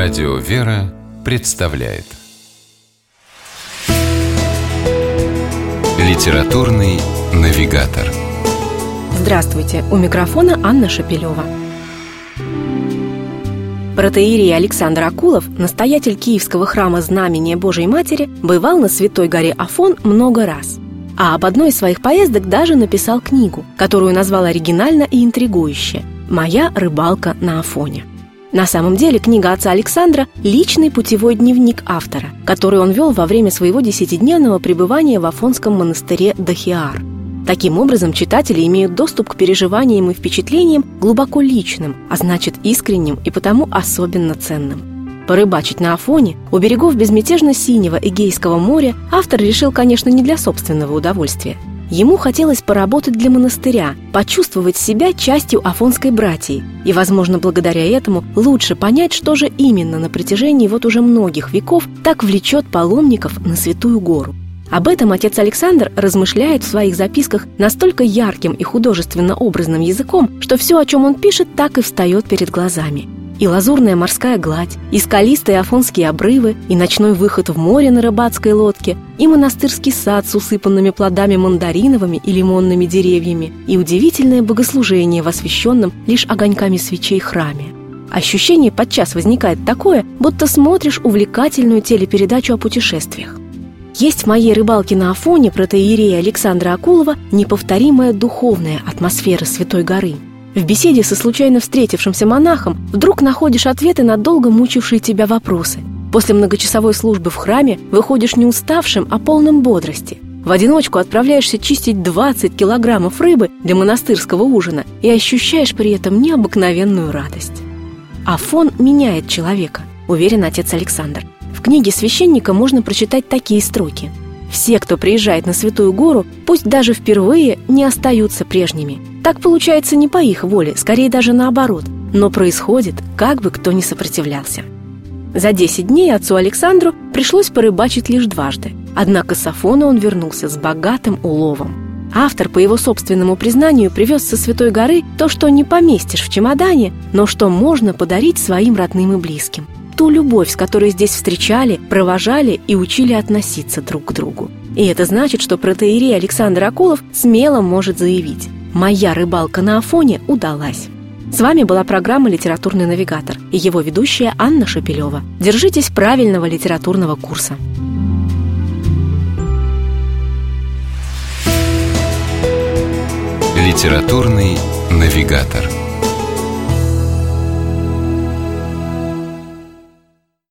Радио «Вера» представляет Литературный навигатор Здравствуйте! У микрофона Анна Шапилева. Протеерей Александр Акулов, настоятель Киевского храма Знамения Божией Матери, бывал на Святой горе Афон много раз. А об одной из своих поездок даже написал книгу, которую назвал оригинально и интригующе «Моя рыбалка на Афоне». На самом деле книга отца Александра – личный путевой дневник автора, который он вел во время своего десятидневного пребывания в Афонском монастыре Дахиар. Таким образом, читатели имеют доступ к переживаниям и впечатлениям глубоко личным, а значит искренним и потому особенно ценным. Порыбачить на Афоне, у берегов безмятежно синего Эгейского моря, автор решил, конечно, не для собственного удовольствия – Ему хотелось поработать для монастыря, почувствовать себя частью афонской братьи и, возможно, благодаря этому лучше понять, что же именно на протяжении вот уже многих веков так влечет паломников на Святую Гору. Об этом отец Александр размышляет в своих записках настолько ярким и художественно-образным языком, что все, о чем он пишет, так и встает перед глазами – и лазурная морская гладь, и скалистые афонские обрывы, и ночной выход в море на рыбацкой лодке, и монастырский сад с усыпанными плодами мандариновыми и лимонными деревьями, и удивительное богослужение в освященном лишь огоньками свечей храме. Ощущение подчас возникает такое, будто смотришь увлекательную телепередачу о путешествиях. Есть в моей рыбалке на Афоне протеерея Александра Акулова неповторимая духовная атмосфера Святой горы – в беседе со случайно встретившимся монахом вдруг находишь ответы на долго мучившие тебя вопросы. После многочасовой службы в храме выходишь не уставшим, а полным бодрости. В одиночку отправляешься чистить 20 килограммов рыбы для монастырского ужина и ощущаешь при этом необыкновенную радость. Афон меняет человека, уверен отец Александр. В книге священника можно прочитать такие строки. Все, кто приезжает на Святую Гору, пусть даже впервые, не остаются прежними – так получается не по их воле, скорее даже наоборот, но происходит, как бы кто ни сопротивлялся. За 10 дней отцу Александру пришлось порыбачить лишь дважды, однако с Афона он вернулся с богатым уловом. Автор, по его собственному признанию, привез со Святой горы то, что не поместишь в чемодане, но что можно подарить своим родным и близким. Ту любовь, с которой здесь встречали, провожали и учили относиться друг к другу. И это значит, что протеерей Александр Акулов смело может заявить Моя рыбалка на Афоне удалась. С вами была программа «Литературный навигатор» и его ведущая Анна Шапилева. Держитесь правильного литературного курса. «Литературный навигатор»